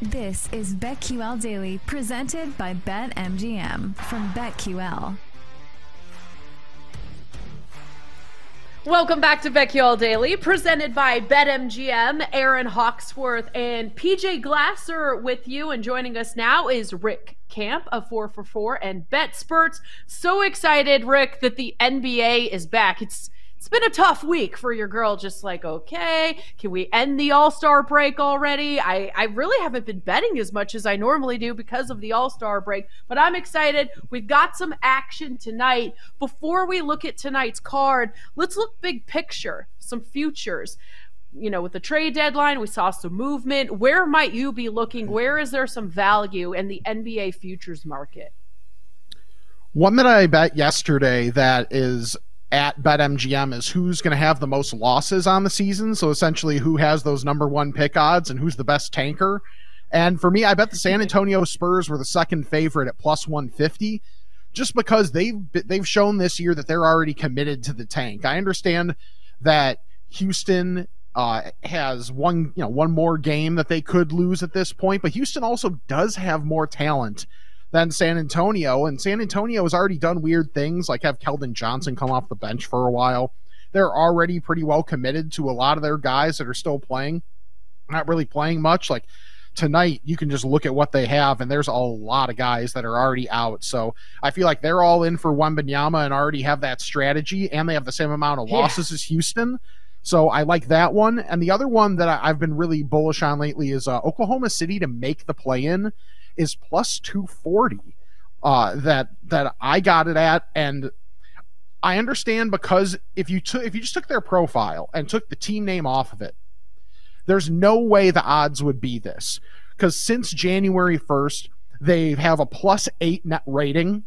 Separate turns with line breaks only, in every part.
This is BetQL Daily, presented by BetMGM from BetQL.
Welcome back to BetQL Daily, presented by BetMGM. Erin Hawksworth and PJ Glasser with you, and joining us now is Rick Camp of 4 for 4 and BetSperts. So excited, Rick, that the NBA is back. It's it's been a tough week for your girl. Just like, okay, can we end the All Star break already? I, I really haven't been betting as much as I normally do because of the All Star break, but I'm excited. We've got some action tonight. Before we look at tonight's card, let's look big picture, some futures. You know, with the trade deadline, we saw some movement. Where might you be looking? Where is there some value in the NBA futures market?
One that I bet yesterday that is at BetMGM is who's going to have the most losses on the season. So essentially, who has those number one pick odds and who's the best tanker. And for me, I bet the San Antonio Spurs were the second favorite at plus 150, just because they've they've shown this year that they're already committed to the tank. I understand that Houston uh, has one you know one more game that they could lose at this point, but Houston also does have more talent than San Antonio. And San Antonio has already done weird things, like have Keldon Johnson come off the bench for a while. They're already pretty well committed to a lot of their guys that are still playing, not really playing much. Like tonight, you can just look at what they have, and there's a lot of guys that are already out. So I feel like they're all in for Wembanyama and already have that strategy, and they have the same amount of losses yeah. as Houston. So I like that one. And the other one that I've been really bullish on lately is uh, Oklahoma City to make the play in is plus 240 uh, that that I got it at. And I understand because if you took if you just took their profile and took the team name off of it there's no way the odds would be this. Because since January 1st they have a plus 8 net rating.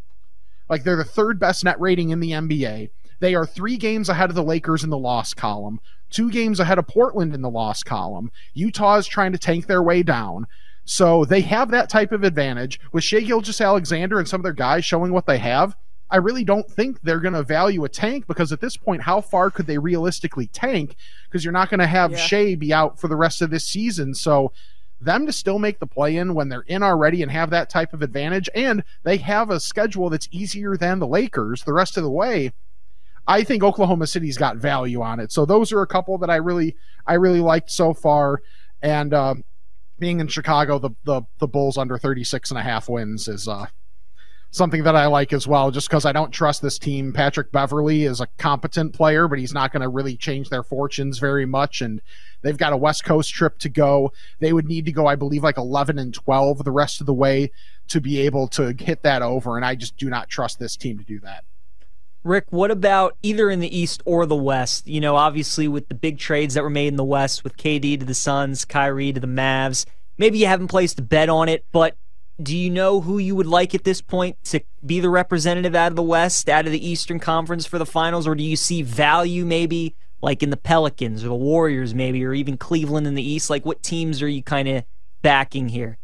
Like they're the third best net rating in the NBA they are 3 games ahead of the Lakers in the loss column two games ahead of Portland in the loss column. Utah is trying to tank their way down so they have that type of advantage with Shai Gilgeous-Alexander and some of their guys showing what they have. I really don't think they're going to value a tank because at this point, how far could they realistically tank? Because you're not going to have yeah. Shai be out for the rest of this season. So them to still make the play in when they're in already and have that type of advantage, and they have a schedule that's easier than the Lakers the rest of the way. I think Oklahoma City's got value on it. So those are a couple that I really I really liked so far. And um, being in Chicago, the, the, the Bulls under 36 and a half wins is uh, something that I like as well, just because I don't trust this team. Patrick Beverley is a competent player, but he's not going to really change their fortunes very much. And they've got a West Coast trip to go. They would need to go, I believe, like 11 and 12 the rest of the way to be able to hit that over. And I just do not trust this team to do that.
Rick, what about either in the East or the West? You know, obviously with the big trades that were made in the West, with KD to the Suns, Kyrie to the Mavs, maybe you haven't placed a bet on it, but do you know who you would like at this point to be the representative out of the West, out of the Eastern Conference for the finals, or do you see value maybe like in the Pelicans or the Warriors, maybe, or even Cleveland in the East? Like, what teams are you kind of backing here?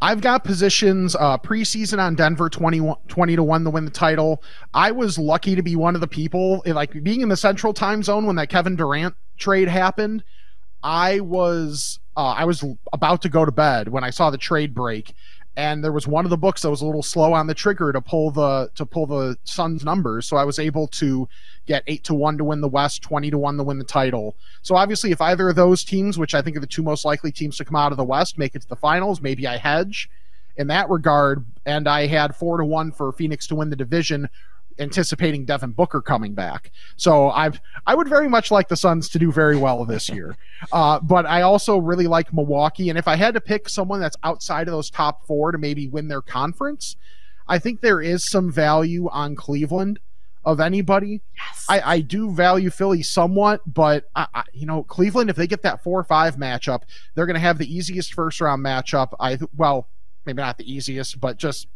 I've got positions uh, preseason on Denver 20, 20 to 1 to win the title. I was lucky to be one of the people, like being in the central time zone when that Kevin Durant trade happened. I was uh, I was about to go to bed when I saw the trade break, and there was one of the books that was a little slow on the trigger to pull the to pull the Suns numbers, so I was able to get eight to one to win the West, twenty to one to win the title. So obviously, if either of those teams, which I think are the two most likely teams to come out of the West, make it to the finals, maybe I hedge in that regard. And I had four to one for Phoenix to win the division anticipating Devin Booker coming back. So I I would very much like the Suns to do very well this year. Uh, but I also really like Milwaukee. And if I had to pick someone that's outside of those top four to maybe win their conference, I think there is some value on Cleveland of anybody.
Yes.
I, I do value Philly somewhat, but I, I, you know Cleveland if they get that four or five matchup, they're going to have the easiest first round matchup. I well maybe not the easiest, but just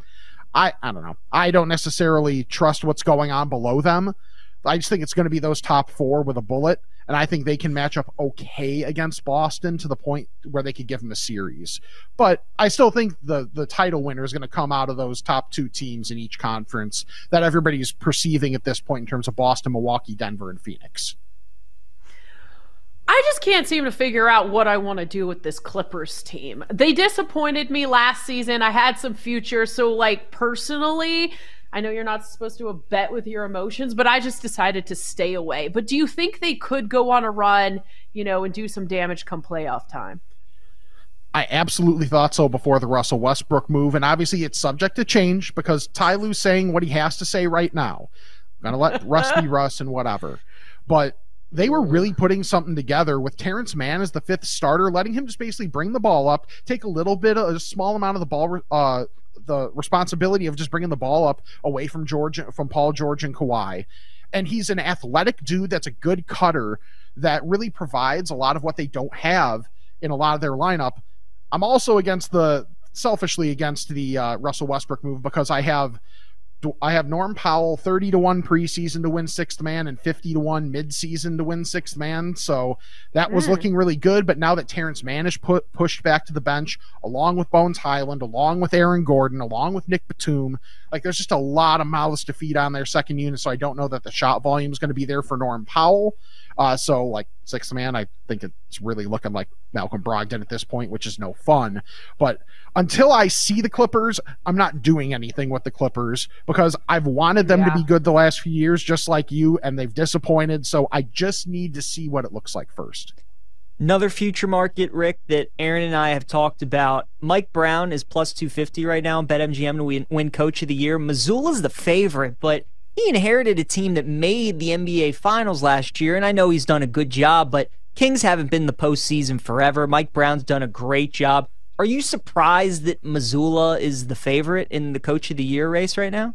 I I don't know. I don't necessarily trust what's going on below them. I just think it's going to be those top four with a bullet, and I think they can match up okay against Boston to the point where they could give them a series. But I still think the the title winner is going to come out of those top two teams in each conference that everybody's perceiving at this point in terms of Boston, Milwaukee, Denver, and Phoenix.
I just can't seem to figure out what I want to do with this Clippers team. They disappointed me last season. I had some future, so like personally, I know you're not supposed to bet with your emotions, but I just decided to stay away. But do you think they could go on a run, you know, and do some damage come playoff time?
I absolutely thought so before the Russell Westbrook move, and obviously it's subject to change because Ty Lue's saying what he has to say right now. I'm gonna let Russ be Russ and whatever. But they were really putting something together with Terance Mann as the fifth starter, letting him just basically bring the ball up, take a little bit, of, a small amount of the ball, uh, the responsibility of just bringing the ball up away from George, from Paul George and Kawhi. And he's an athletic dude that's a good cutter that really provides a lot of what they don't have in a lot of their lineup. I'm also against the selfishly against the uh, Russell Westbrook move because I have I have Norm Powell 30 to 1 preseason to win sixth man and 50 to 1 midseason to win sixth man. So that was
Mm.
looking really good. But now that Terance Mann is put, pushed back to the bench, along with Bones Hyland, along with Aaron Gordon, along with Nick Batum, like there's just a lot of mouths to feed on their second unit. So I don't know that the shot volume is going to be there for Norm Powell. Uh, so like sixth man, I think it's really looking like Malcolm Brogdon at this point, which is no fun. But until I see the Clippers, I'm not doing anything with the Clippers because I've wanted them to be good the last few years, just like you, and they've disappointed. So I just need to see what it looks like first.
Another future market, Rick, that Erin and I have talked about. Mike Brown is plus 250 right now BetMGM to win, win Coach of the Year. Mazzulla's the favorite, but he inherited a team that made the NBA Finals last year, and I know he's done a good job, but Kings haven't been the postseason forever. Mike Brown's done a great job. Are you surprised that Mazzulla is the favorite in the Coach of the Year race right now?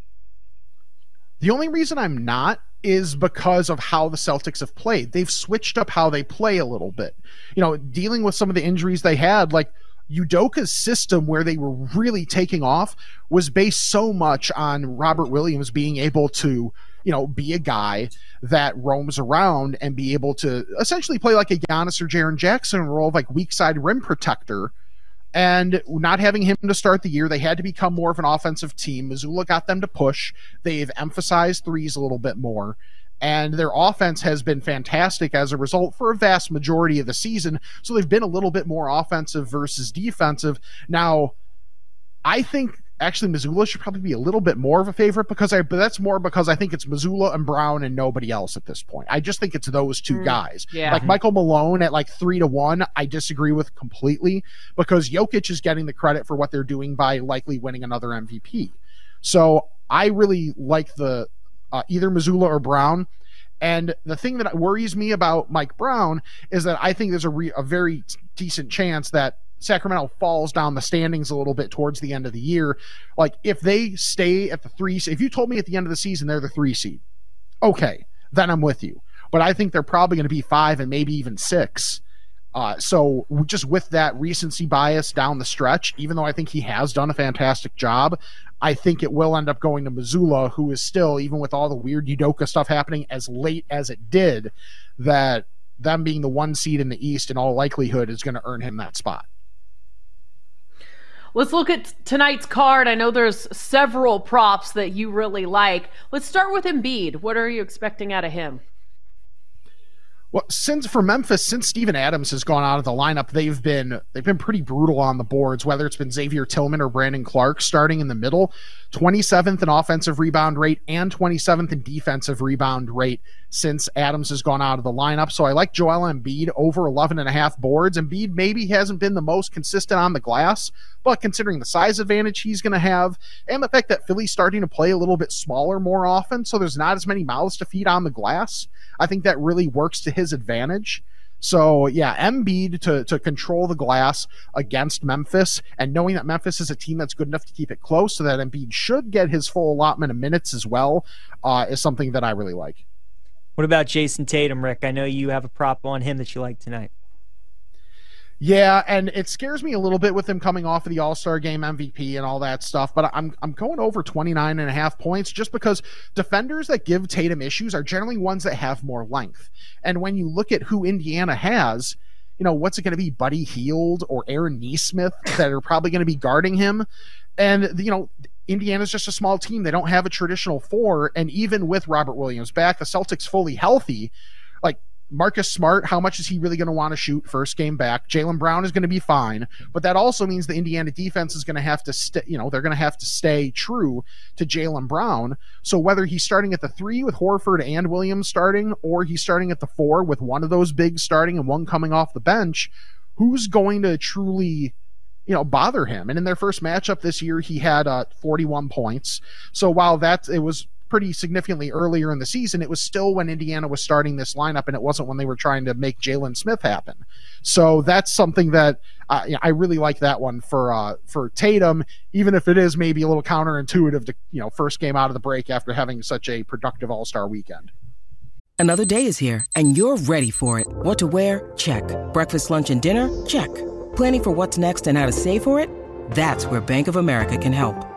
The only reason I'm not is because of how the Celtics have played. They've switched up how they play a little bit. You know, dealing with some of the injuries they had, like Udoka's system where they were really taking off was based so much on Robert Williams being able to, you know, be a guy that roams around and be able to essentially play like a Giannis or Jaren Jackson role like weak side rim protector. And not having him to start the year, they had to become more of an offensive team. Mazzulla got them to push. They've emphasized threes a little bit more. And their offense has been fantastic as a result for a vast majority of the season. So they've been a little bit more offensive versus defensive. Now, I think actually Mazzulla should probably be a little bit more of a favorite because I, but that's more because I think it's Mazzulla and Brown and nobody else at this point. I just think it's those two
Mm,
guys.
yeah.
Like Michael Malone at like three to one, I disagree with completely because Jokic is getting the credit for what they're doing by likely winning another MVP. So I really like the uh, either Mazzulla or Brown. And the thing that worries me about Mike Brown is that I think there's a, re- a very decent chance that Sacramento falls down the standings a little bit towards the end of the year. Like if they stay at the three, if you told me at the end of the season they're the three seed, okay, then I'm with you. But I think they're probably going to be five and maybe even six. Uh, so just with that recency bias down the stretch, even though I think he has done a fantastic job, I think it will end up going to Mazzulla, who is still, even with all the weird Udoka stuff happening as late as it did, that them being the one seed in the East in all likelihood is going to earn him that spot.
Let's look at tonight's card. I know there's several props that you really like. Let's start with Embiid. What are you expecting out of him?
Well, since for Memphis, since Steven Adams has gone out of the lineup, they've been they've been pretty brutal on the boards. Whether it's been Xavier Tillman or Brandon Clarke starting in the middle, 27th in offensive rebound rate and 27th in defensive rebound rate since Adams has gone out of the lineup. So I like Joel Embiid over 11 and a half boards. Embiid maybe hasn't been the most consistent on the glass, but considering the size advantage he's going to have and the fact that Philly's starting to play a little bit smaller more often, so there's not as many mouths to feed on the glass, I think that really works to his advantage. So yeah, Embiid to to control the glass against Memphis, and knowing that Memphis is a team that's good enough to keep it close, so that Embiid should get his full allotment of minutes as well, uh, is something that I really like.
What about Jayson Tatum, Rick? I know you have a prop on him that you like tonight.
Yeah, and it scares me a little bit with him coming off of the All-Star game MVP and all that stuff, but I'm I'm going over 29 and a half points just because defenders that give Tatum issues are generally ones that have more length. And when you look at who Indiana has, you know, what's it going to be Buddy Hield or Aaron Nesmith that are probably going to be guarding him? And you know, Indiana's just a small team. They don't have a traditional four and even with Robert Williams back, the Celtics fully healthy, Marcus Smart, how much is he really going to want to shoot first game back? Jaylen Brown is going to be fine, but that also means the Indiana defense is going to have to stay, you know, they're going to have to stay true to Jaylen Brown. So whether he's starting at the three with Horford and Williams starting, or he's starting at the four with one of those big starting and one coming off the bench, who's going to truly you know bother him and in their first matchup this year he had uh, 41 points so while that it was pretty significantly earlier in the season, it was still when Indiana was starting this lineup, and it wasn't when they were trying to make Jalen Smith happen. So that's something that uh, I really like that one for uh, for Tatum, even if it is maybe a little counterintuitive to you know first game out of the break after having such a productive All Star weekend.
Another day is here, and you're ready for it. What to wear? Check. Breakfast, lunch, and dinner? Check. Planning for what's next and how to save for it? That's where Bank of America can help.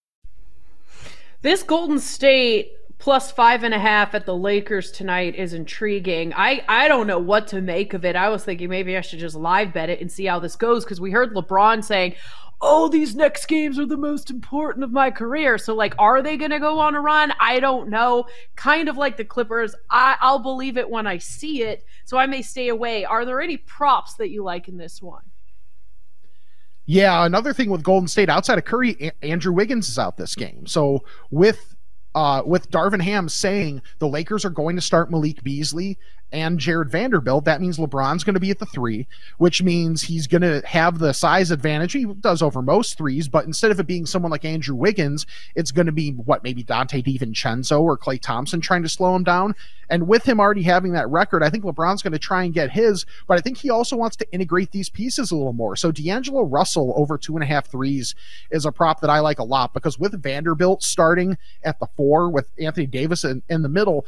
This Golden State plus five and a half at the Lakers tonight is intriguing. I, I don't know what to make of it. I was thinking maybe I should just live bet it and see how this goes because we heard LeBron saying, Oh, these next games are the most important of my career. So, like, are they going to go on a run? I don't know. Kind of like the Clippers. I, I'll believe it when I see it. So, I may stay away. Are there any props that you like in this one?
Yeah, another thing with Golden State outside of Curry, a- Andrew Wiggins is out this game. So with uh, with Darvin Ham saying the Lakers are going to start Malik Beasley and Jarred Vanderbilt, that means LeBron's going to be at the three, which means he's going to have the size advantage. He does over most threes, but instead of it being someone like Andrew Wiggins, it's going to be what maybe Donte DiVincenzo or Klay Thompson trying to slow him down. And with him already having that record, I think LeBron's going to try and get his, but I think he also wants to integrate these pieces a little more. So D'Angelo Russell over two and a half threes is a prop that I like a lot because with Vanderbilt starting at the four with Anthony Davis in, in the middle,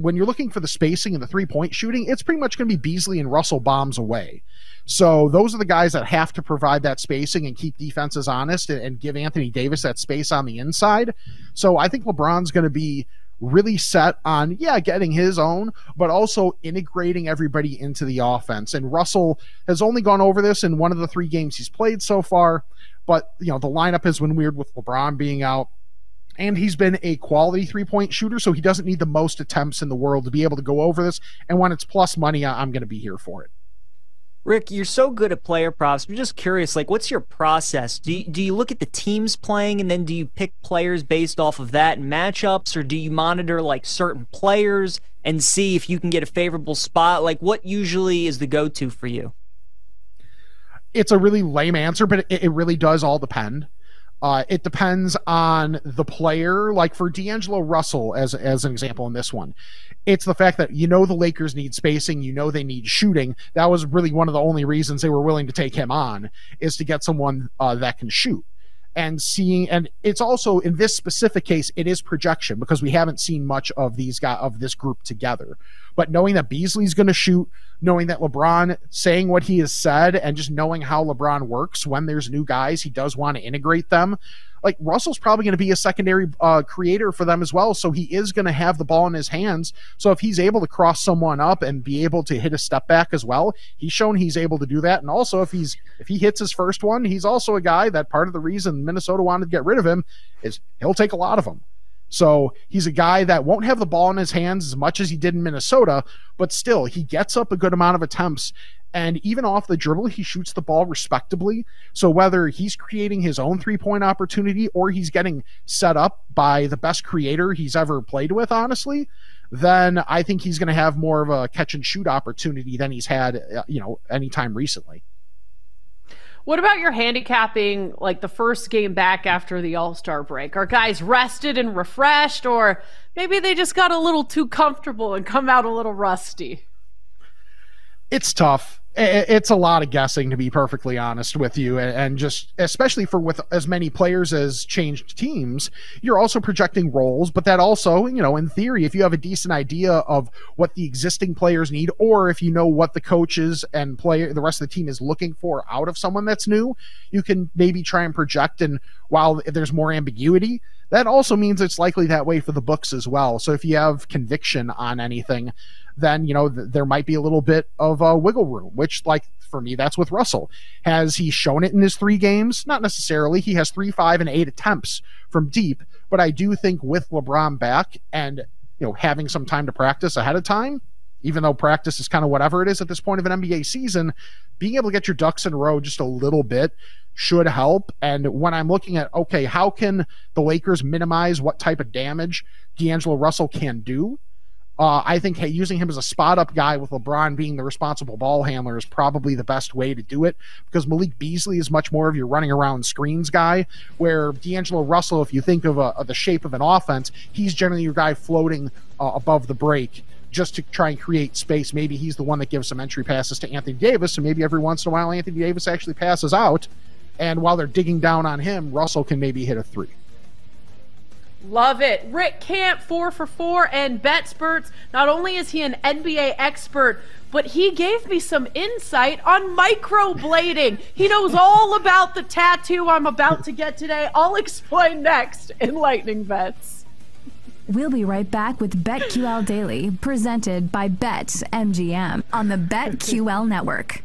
when you're looking for the spacing and the three point shooting, it's pretty much going to be Beasley and Russell bombs away. So those are the guys that have to provide that spacing and keep defenses honest and, and give Anthony Davis that space on the inside. So I think LeBron's going to be really set on yeah getting his own but also integrating everybody into the offense and russell has only gone over this in one of the three games he's played so far but you know the lineup has been weird with lebron being out and he's been a quality three point shooter, so he doesn't need the most attempts in the world to be able to go over this. And when it's plus money, I'm going to be here for it.
Rick, you're so good at player props. I'm just curious, like, what's your process? Do you, do you look at the teams playing and then do you pick players based off of that and matchups, or do you monitor like certain players and see if you can get a favorable spot? Like, what usually is the go-to for you?
It's a really lame answer, but it, it really does all depend. Uh, it depends on the player. Like for D'Angelo Russell, as as an example in this one, it's the fact that you know the Lakers need spacing, you know they need shooting. That was really one of the only reasons they were willing to take him on is to get someone uh, that can shoot and seeing and it's also in this specific case it is projection because we haven't seen much of these guys of this group together but knowing that beasley's going to shoot knowing that lebron saying what he has said and just knowing how lebron works when there's new guys he does want to integrate them like Russell's probably going to be a secondary uh, creator for them as well. So he is going to have the ball in his hands. So if he's able to cross someone up and be able to hit a step back as well, he's shown he's able to do that. And also if he's if he hits his first one, he's also a guy that part of the reason Minnesota wanted to get rid of him is he'll take a lot of them. So he's a guy that won't have the ball in his hands as much as he did in Minnesota, but still he gets up a good amount of attempts and even off the dribble, he shoots the ball respectably. So whether he's creating his own three point opportunity or he's getting set up by the best creator he's ever played with, honestly, then I think he's going to have more of a catch and shoot opportunity than he's had, uh, you know, anytime recently.
What about your handicapping, like the first game back after the All Star break? Are guys rested and refreshed, or maybe they just got a little too comfortable and come out a little rusty?
It's tough it's a lot of guessing to be perfectly honest with you and just especially for with as many players as changed teams you're also projecting roles but that also you know in theory if you have a decent idea of what the existing players need or if you know what the coaches and player the rest of the team is looking for out of someone that's new you can maybe try and project and while there's more ambiguity that also means it's likely that way for the books as well. So if you have conviction on anything then you know th- there might be a little bit of a wiggle room. Which, like for me, that's with Russell. Has he shown it in his three games? Not necessarily. He has three, five, and eight attempts from deep. But I do think with LeBron back and you know having some time to practice ahead of time, even though practice is kind of whatever it is at this point of an NBA season, being able to get your ducks in a row just a little bit should help. And when I'm looking at, okay, how can the Lakers minimize what type of damage D'Angelo Russell can do? Uh, I think hey, using him as a spot up guy with LeBron being the responsible ball handler is probably the best way to do it because Malik Beasley is much more of your running around screens guy. Where D'Angelo Russell, if you think of, a, of the shape of an offense, he's generally your guy floating uh, above the break just to try and create space. Maybe he's the one that gives some entry passes to Anthony Davis, and maybe every once in a while Anthony Davis actually passes out. And while they're digging down on him, Russell can maybe hit a three.
Love it. Rick Camp, four for four, and BetSperts. Not only is he an NBA expert, but he gave me some insight on microblading. He knows all about the tattoo I'm about to get today. I'll explain next in Lightning Bets.
We'll be right back with BetQL Daily, presented by BetMGM on the BetQL Network.